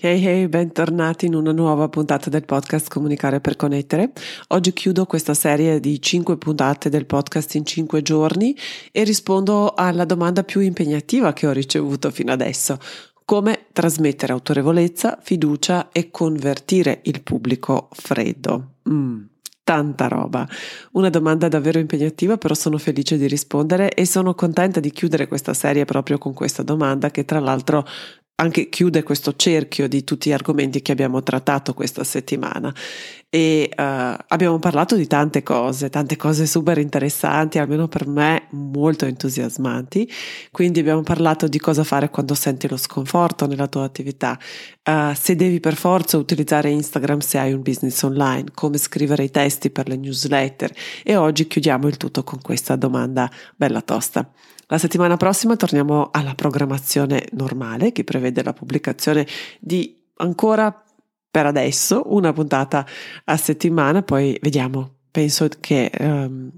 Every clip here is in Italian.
Hey hey, bentornati in una nuova puntata del podcast Comunicare per Connettere. Oggi chiudo questa serie di 5 puntate del podcast in 5 giorni e rispondo alla domanda più impegnativa che ho ricevuto fino adesso. Come trasmettere autorevolezza, fiducia e convertire il pubblico freddo? Mm, tanta roba. Una domanda davvero impegnativa, però sono felice di rispondere e sono contenta di chiudere questa serie proprio con questa domanda che tra l'altro anche chiude questo cerchio di tutti gli argomenti che abbiamo trattato questa settimana e uh, abbiamo parlato di tante cose, tante cose super interessanti, almeno per me molto entusiasmanti. Quindi abbiamo parlato di cosa fare quando senti lo sconforto nella tua attività, uh, se devi per forza utilizzare Instagram se hai un business online, come scrivere i testi per le newsletter e oggi chiudiamo il tutto con questa domanda bella tosta. La settimana prossima torniamo alla programmazione normale che prevede la pubblicazione di ancora per adesso una puntata a settimana, poi vediamo. Penso che um,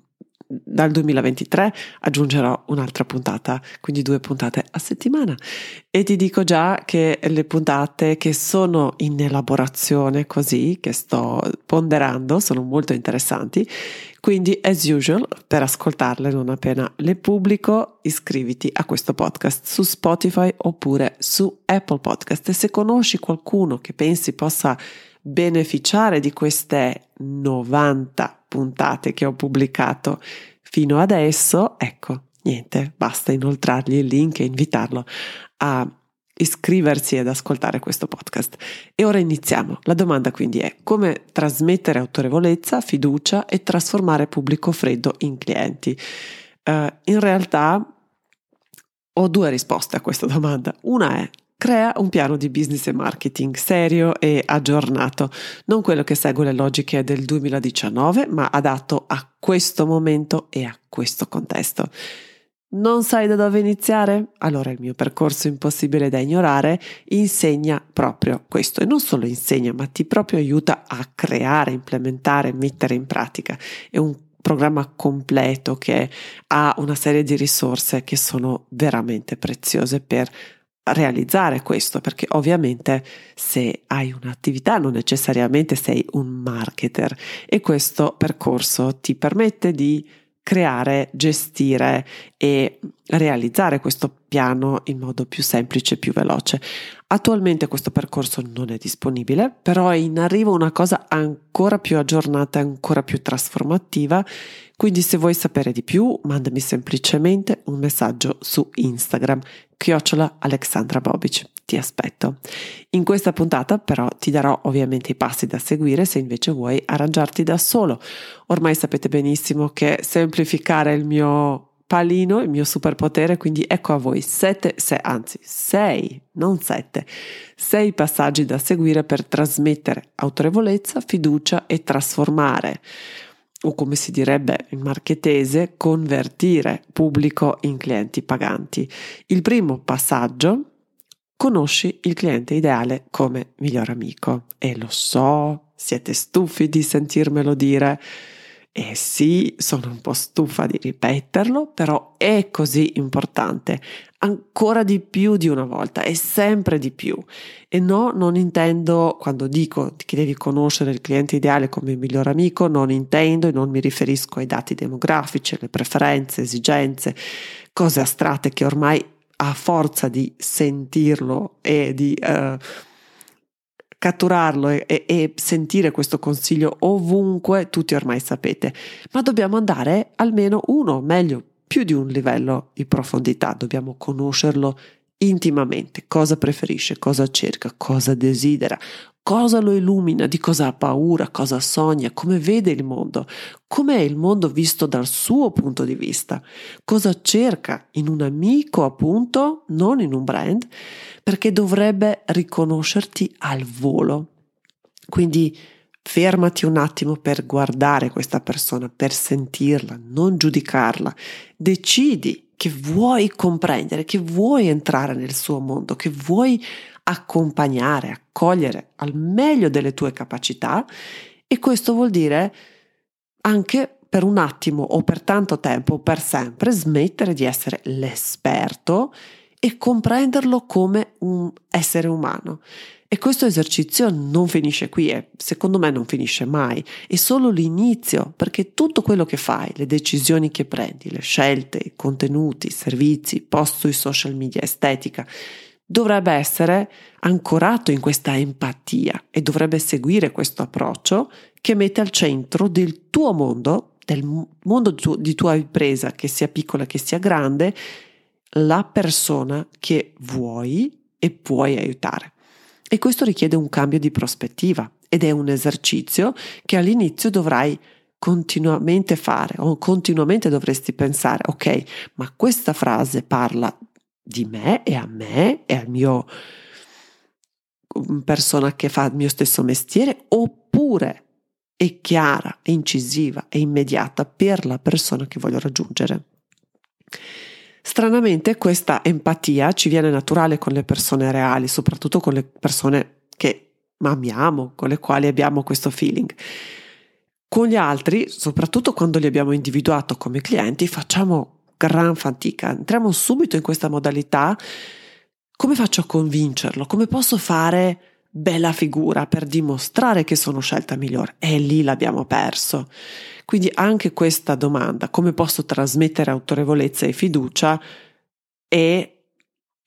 dal 2023 aggiungerò un'altra puntata, quindi due puntate a settimana. E ti dico già che le puntate che sono in elaborazione così, che sto ponderando, sono molto interessanti. Quindi, as usual, per ascoltarle non appena le pubblico, iscriviti a questo podcast su Spotify oppure su Apple Podcast. E se conosci qualcuno che pensi possa beneficiare di queste 90 puntate che ho pubblicato fino adesso, ecco, niente, basta inoltrargli il link e invitarlo a iscriversi ed ascoltare questo podcast. E ora iniziamo. La domanda quindi è come trasmettere autorevolezza, fiducia e trasformare pubblico freddo in clienti. Uh, in realtà ho due risposte a questa domanda. Una è Crea un piano di business e marketing serio e aggiornato, non quello che segue le logiche del 2019, ma adatto a questo momento e a questo contesto. Non sai da dove iniziare? Allora il mio percorso impossibile da ignorare insegna proprio questo e non solo insegna, ma ti proprio aiuta a creare, implementare, mettere in pratica. È un programma completo che ha una serie di risorse che sono veramente preziose per realizzare questo, perché ovviamente se hai un'attività non necessariamente sei un marketer e questo percorso ti permette di creare, gestire e realizzare questo piano in modo più semplice e più veloce. Attualmente questo percorso non è disponibile, però è in arrivo una cosa ancora più aggiornata ancora più trasformativa, quindi se vuoi sapere di più mandami semplicemente un messaggio su Instagram chiocciola Alexandra Bobic. Ti aspetto. In questa puntata però ti darò ovviamente i passi da seguire se invece vuoi arrangiarti da solo. Ormai sapete benissimo che semplificare è il mio palino, il mio superpotere, quindi ecco a voi sette, se, anzi sei, non sette, sei passaggi da seguire per trasmettere autorevolezza, fiducia e trasformare o come si direbbe in marchetese, convertire pubblico in clienti paganti. Il primo passaggio, conosci il cliente ideale come miglior amico. E lo so, siete stufi di sentirmelo dire. E sì, sono un po' stufa di ripeterlo, però è così importante, ancora di più di una volta e sempre di più. E no, non intendo, quando dico che devi conoscere il cliente ideale come il miglior amico, non intendo e non mi riferisco ai dati demografici, alle preferenze, esigenze, cose astratte che ormai a forza di sentirlo e di... Uh, catturarlo e, e, sentire questo consiglio ovunque, tutti ormai sapete, ma dobbiamo andare almeno uno, meglio più di un livello di profondità, dobbiamo conoscerlo intimamente, cosa preferisce, cosa cerca, cosa desidera, cosa lo illumina, di cosa ha paura, cosa sogna, come vede il mondo, com'è il mondo visto dal suo punto di vista, cosa cerca in un amico appunto, non in un brand, perché dovrebbe riconoscerti al volo. Quindi Fermati un attimo per guardare questa persona, per sentirla, non giudicarla. Decidi che vuoi comprendere, che vuoi entrare nel suo mondo, che vuoi accompagnare, accogliere al meglio delle tue capacità e questo vuol dire anche per un attimo o per tanto tempo o per sempre smettere di essere l'esperto e comprenderlo come un essere umano. E questo esercizio non finisce qui e secondo me non finisce mai, è solo l'inizio, perché tutto quello che fai, le decisioni che prendi, le scelte, i contenuti, i servizi, post sui social media, estetica, dovrebbe essere ancorato in questa empatia e dovrebbe seguire questo approccio che mette al centro del tuo mondo, del mondo di tua impresa, che sia piccola che sia grande, la persona che vuoi e puoi aiutare. E questo richiede un cambio di prospettiva ed è un esercizio che all'inizio dovrai continuamente fare o continuamente dovresti pensare, ok, ma questa frase parla di me e a me e al mio mm, persona che fa il mio stesso mestiere oppure è chiara, è incisiva, è immediata per la persona che voglio raggiungere. Stranamente questa empatia ci viene naturale con le persone reali, soprattutto con le persone che amiamo, con le quali abbiamo questo feeling. Con gli altri, soprattutto quando li abbiamo individuato come clienti, facciamo gran fatica. Entriamo subito in questa modalità. Come faccio a convincerlo? Come posso fare bella figura per dimostrare che sono scelta migliore? E lì l'abbiamo perso. Quindi anche questa domanda, come posso trasmettere autorevolezza e fiducia, è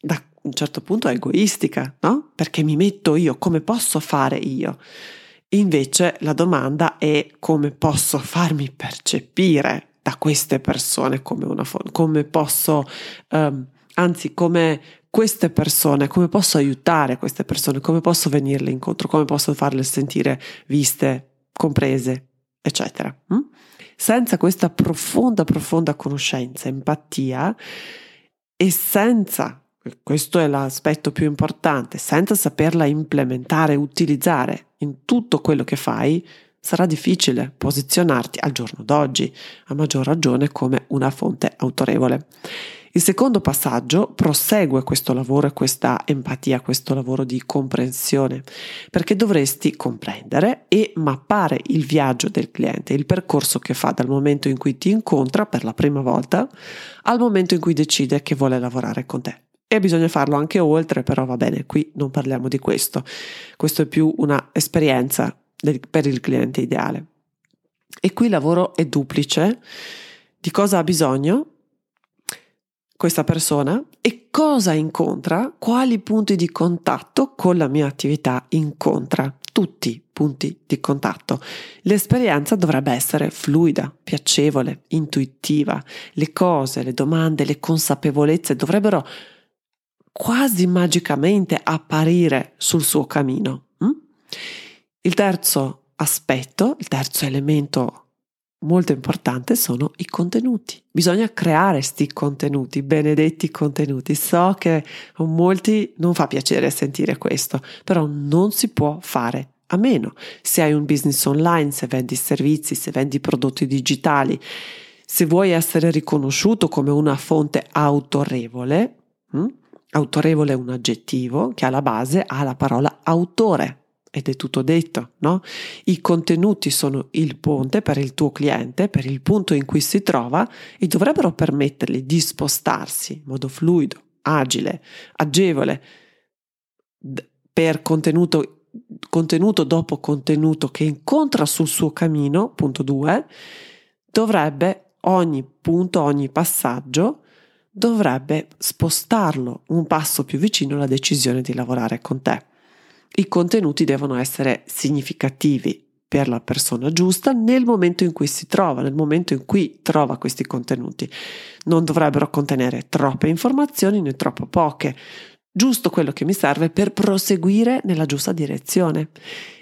da un certo punto egoistica, no? Perché mi metto io, come posso fare io? Invece la domanda è come posso farmi percepire da queste persone come una fonte, come posso, um, anzi come queste persone, come posso aiutare queste persone, come posso venirle incontro, come posso farle sentire viste, comprese, eccetera. Mm? Senza questa profonda, profonda conoscenza, empatia e senza, questo è l'aspetto più importante, senza saperla implementare, utilizzare in tutto quello che fai, sarà difficile posizionarti al giorno d'oggi, a maggior ragione come una fonte autorevole. Il secondo passaggio prosegue questo lavoro e questa empatia, questo lavoro di comprensione, perché dovresti comprendere e mappare il viaggio del cliente, il percorso che fa dal momento in cui ti incontra per la prima volta al momento in cui decide che vuole lavorare con te. E bisogna farlo anche oltre, però va bene, qui non parliamo di questo. Questo è più una esperienza del, per il cliente ideale. E qui il lavoro è duplice. Di cosa ha bisogno? Questa persona e cosa incontra, quali punti di contatto con la mia attività incontra. Tutti punti di contatto. L'esperienza dovrebbe essere fluida, piacevole, intuitiva. Le cose, le domande, le consapevolezze dovrebbero quasi magicamente apparire sul suo cammino. Hm? Il terzo aspetto, il terzo elemento molto importante sono i contenuti. Bisogna creare sti contenuti, benedetti contenuti. So che a molti non fa piacere sentire questo, però non si può fare a meno. Se hai un business online, se vendi servizi, se vendi prodotti digitali, se vuoi essere riconosciuto come una fonte autorevole, hm? autorevole è un aggettivo che alla base ha la parola autore ed è tutto detto, no? I contenuti sono il ponte per il tuo cliente, per il punto in cui si trova e dovrebbero permettergli di spostarsi in modo fluido, agile, agevole, per contenuto, contenuto dopo contenuto che incontra sul suo cammino, punto 2, dovrebbe ogni punto, ogni passaggio dovrebbe spostarlo un passo più vicino alla decisione di lavorare con te. I contenuti devono essere significativi per la persona giusta nel momento in cui si trova, nel momento in cui trova questi contenuti. Non dovrebbero contenere troppe informazioni né troppo poche, giusto quello che mi serve per proseguire nella giusta direzione.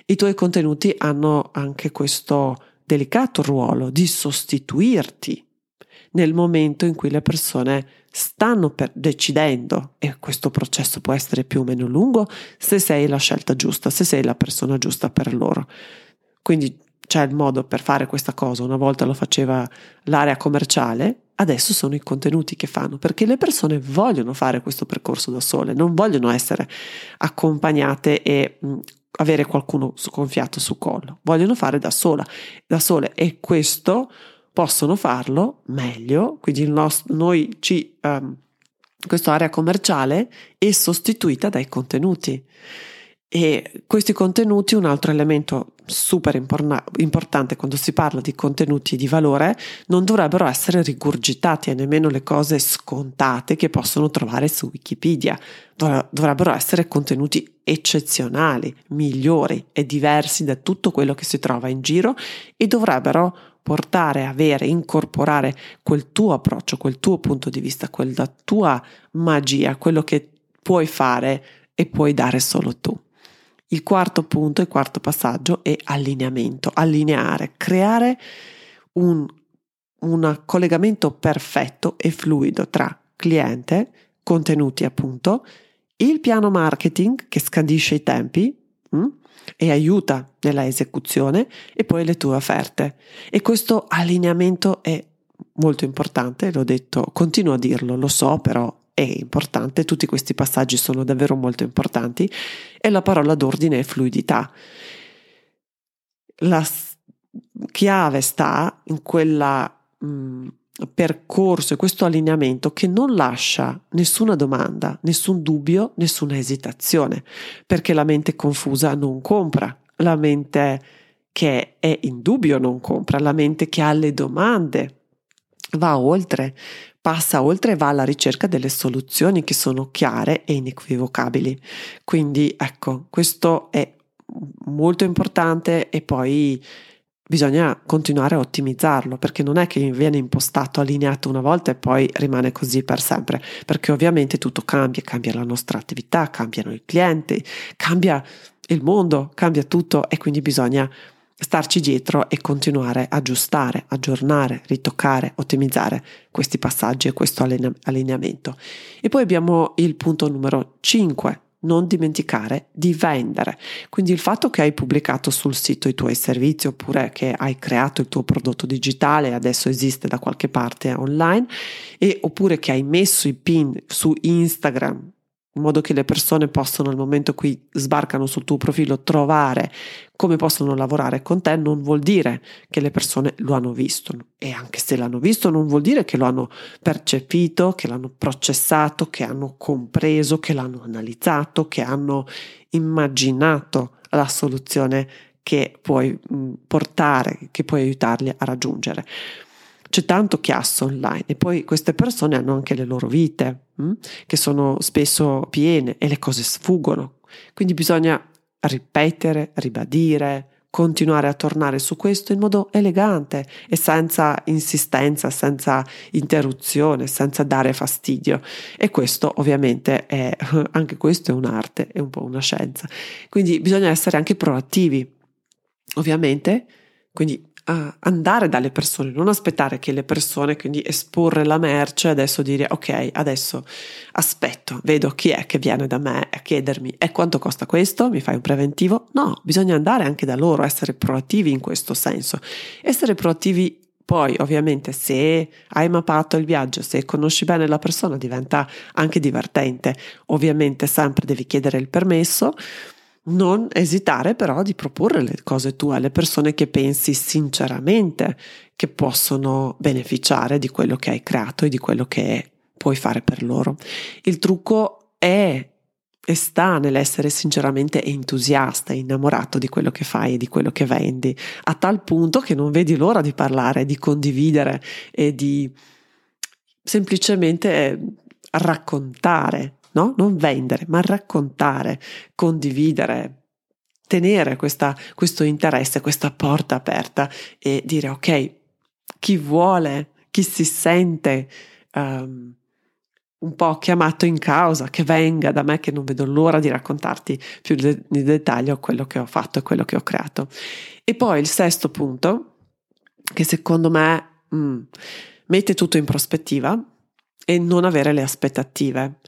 I tuoi contenuti hanno anche questo delicato ruolo di sostituirti nel momento in cui le persone stanno decidendo, e questo processo può essere più o meno lungo, se sei la scelta giusta, se sei la persona giusta per loro. Quindi c'è il modo per fare questa cosa, una volta lo faceva l'area commerciale, adesso sono i contenuti che fanno, perché le persone vogliono fare questo percorso da sole, non vogliono essere accompagnate e mh, avere qualcuno su collo, vogliono fare da sola, da sole. E questo possono farlo meglio, quindi nostro, noi ci, um, questa area commerciale è sostituita dai contenuti. E questi contenuti, un altro elemento super imporna- importante quando si parla di contenuti di valore, non dovrebbero essere rigurgitati e nemmeno le cose scontate che possono trovare su Wikipedia. Dov- dovrebbero essere contenuti eccezionali, migliori e diversi da tutto quello che si trova in giro e dovrebbero portare, avere, incorporare quel tuo approccio, quel tuo punto di vista, quella tua magia, quello che puoi fare e puoi dare solo tu. Il quarto punto, il quarto passaggio è allineamento, allineare, creare un, un collegamento perfetto e fluido tra cliente, contenuti appunto, il piano marketing che scandisce i tempi mh, mm, e aiuta nella esecuzione e poi le tue offerte. E questo allineamento è molto importante, l'ho detto, continuo a dirlo, lo so, però è importante, tutti questi passaggi sono davvero molto importanti e la parola d'ordine è fluidità. La chiave sta in quella mh, percorso e questo allineamento che non lascia nessuna domanda, nessun dubbio, nessuna esitazione, perché la mente confusa non compra, la mente che è in dubbio non compra, la mente che ha le domande va oltre, passa oltre e va alla ricerca delle soluzioni che sono chiare e inequivocabili. Quindi ecco, questo è molto importante e poi bisogna continuare a ottimizzarlo perché non è che viene impostato, allineato una volta e poi rimane così per sempre, perché ovviamente tutto cambia, cambia la nostra attività, cambiano i clienti, cambia il mondo, cambia tutto e quindi bisogna starci dietro e continuare a aggiustare, aggiornare, ritoccare, ottimizzare questi passaggi e questo allineamento. E poi abbiamo il punto numero 5, non dimenticare di vendere. Quindi il fatto che hai pubblicato sul sito i tuoi servizi oppure che hai creato il tuo prodotto digitale e adesso esiste da qualche parte online e oppure che hai messo i pin su Instagram in modo che le persone possano al momento in cui sbarcano sul tuo profilo trovare come possono lavorare con te non vuol dire che le persone lo hanno visto e anche se l'hanno visto non vuol dire che lo hanno percepito, che l'hanno processato, che hanno compreso, che l'hanno analizzato, che hanno immaginato la soluzione che puoi portare, che puoi aiutarli a raggiungere. C'è tanto chiasso online e poi queste persone hanno anche le loro vite mh, hm, che sono spesso piene e le cose sfuggono. Quindi bisogna ripetere, ribadire, continuare a tornare su questo in modo elegante e senza insistenza, senza interruzione, senza dare fastidio. E questo ovviamente è anche questo è un'arte, è un po' una scienza. Quindi bisogna essere anche proattivi. Ovviamente, quindi uh, andare dalle persone, non aspettare che le persone, quindi esporre la merce, adesso dire ok, adesso aspetto, vedo chi è che viene da me a chiedermi e quanto costa questo, mi fai un preventivo? No, bisogna andare anche da loro, essere proattivi in questo senso. Essere proattivi poi, ovviamente, se hai mappato il viaggio, se conosci bene la persona, diventa anche divertente. Ovviamente sempre devi chiedere il permesso, non esitare però di proporre le cose tue alle persone che pensi sinceramente che possono beneficiare di quello che hai creato e di quello che puoi fare per loro. Il trucco è e sta nell'essere sinceramente entusiasta, innamorato di quello che fai e di quello che vendi, a tal punto che non vedi l'ora di parlare, di condividere e di semplicemente raccontare no? Non vendere, ma raccontare, condividere, tenere questa, questo interesse, questa porta aperta e dire ok, chi vuole, chi si sente um, un po' chiamato in causa, che venga da me, che non vedo l'ora di raccontarti più di dettaglio quello che ho fatto e quello che ho creato. E poi il sesto punto, che secondo me mm, mette tutto in prospettiva, è non avere le aspettative.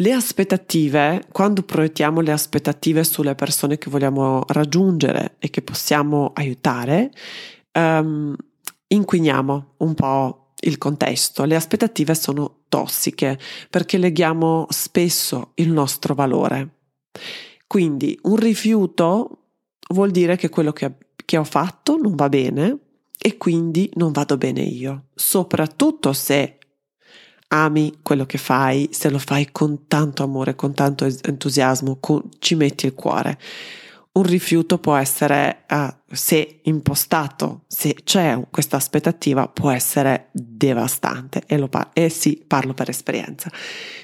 Le aspettative, quando proiettiamo le aspettative sulle persone che vogliamo raggiungere e che possiamo aiutare, um, inquiniamo un po' il contesto. Le aspettative sono tossiche perché leghiamo spesso il nostro valore. Quindi un rifiuto vuol dire che quello che, che ho fatto non va bene e quindi non vado bene io, soprattutto se ami quello che fai, se lo fai con tanto amore, con tanto entusiasmo, con, ci metti il cuore. Un rifiuto può essere, uh, se impostato, se c'è questa aspettativa, può essere devastante e, lo par- e sì, parlo per esperienza.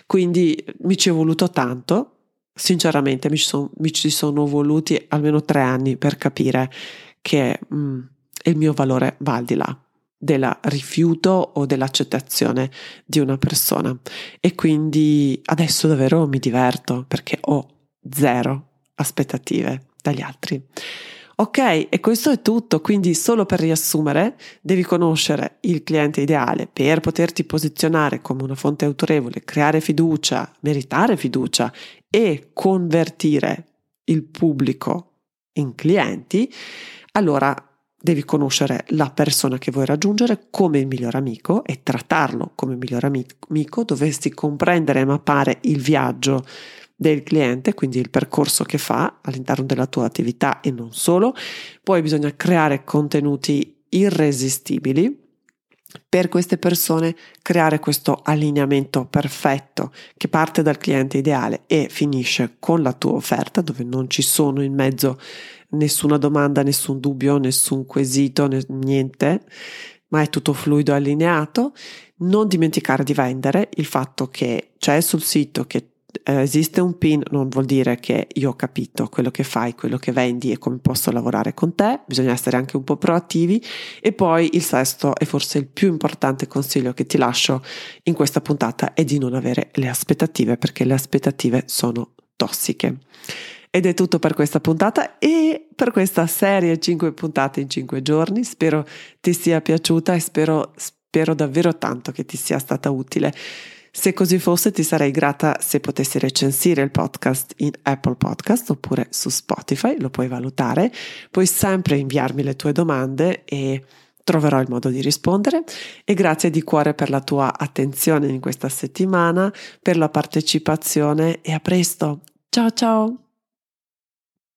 Quindi mi ci è voluto tanto, sinceramente mi ci, son, mi ci sono voluti almeno tre anni per capire che mm, il mio valore va al di là del rifiuto o dell'accettazione di una persona. E quindi adesso davvero mi diverto perché ho zero aspettative dagli altri. Ok, e questo è tutto, quindi solo per riassumere, devi conoscere il cliente ideale. Per poterti posizionare come una fonte autorevole, creare fiducia, meritare fiducia e convertire il pubblico in clienti, allora devi conoscere la persona che vuoi raggiungere come il miglior amico e trattarlo come miglior amico, dovresti comprendere e mappare il viaggio del cliente, quindi il percorso che fa all'interno della tua attività e non solo. Poi bisogna creare contenuti irresistibili per queste persone creare questo allineamento perfetto che parte dal cliente ideale e finisce con la tua offerta dove non ci sono in mezzo nessuna domanda, nessun dubbio, nessun quesito, niente, ma è tutto fluido e allineato. Non dimenticare di vendere il fatto che c'è sul sito che eh, esiste un pin non vuol dire che io ho capito quello che fai, quello che vendi e come posso lavorare con te, bisogna essere anche un po' proattivi e poi il sesto e forse il più importante consiglio che ti lascio in questa puntata è di non avere le aspettative perché le aspettative sono tossiche. Ed è tutto per questa puntata e per questa serie 5 puntate in 5 giorni. Spero ti sia piaciuta e spero, spero davvero tanto che ti sia stata utile. Se così fosse ti sarei grata se potessi recensire il podcast in Apple Podcast oppure su Spotify, lo puoi valutare, puoi sempre inviarmi le tue domande e troverò il modo di rispondere e grazie di cuore per la tua attenzione in questa settimana, per la partecipazione e a presto. Ciao ciao!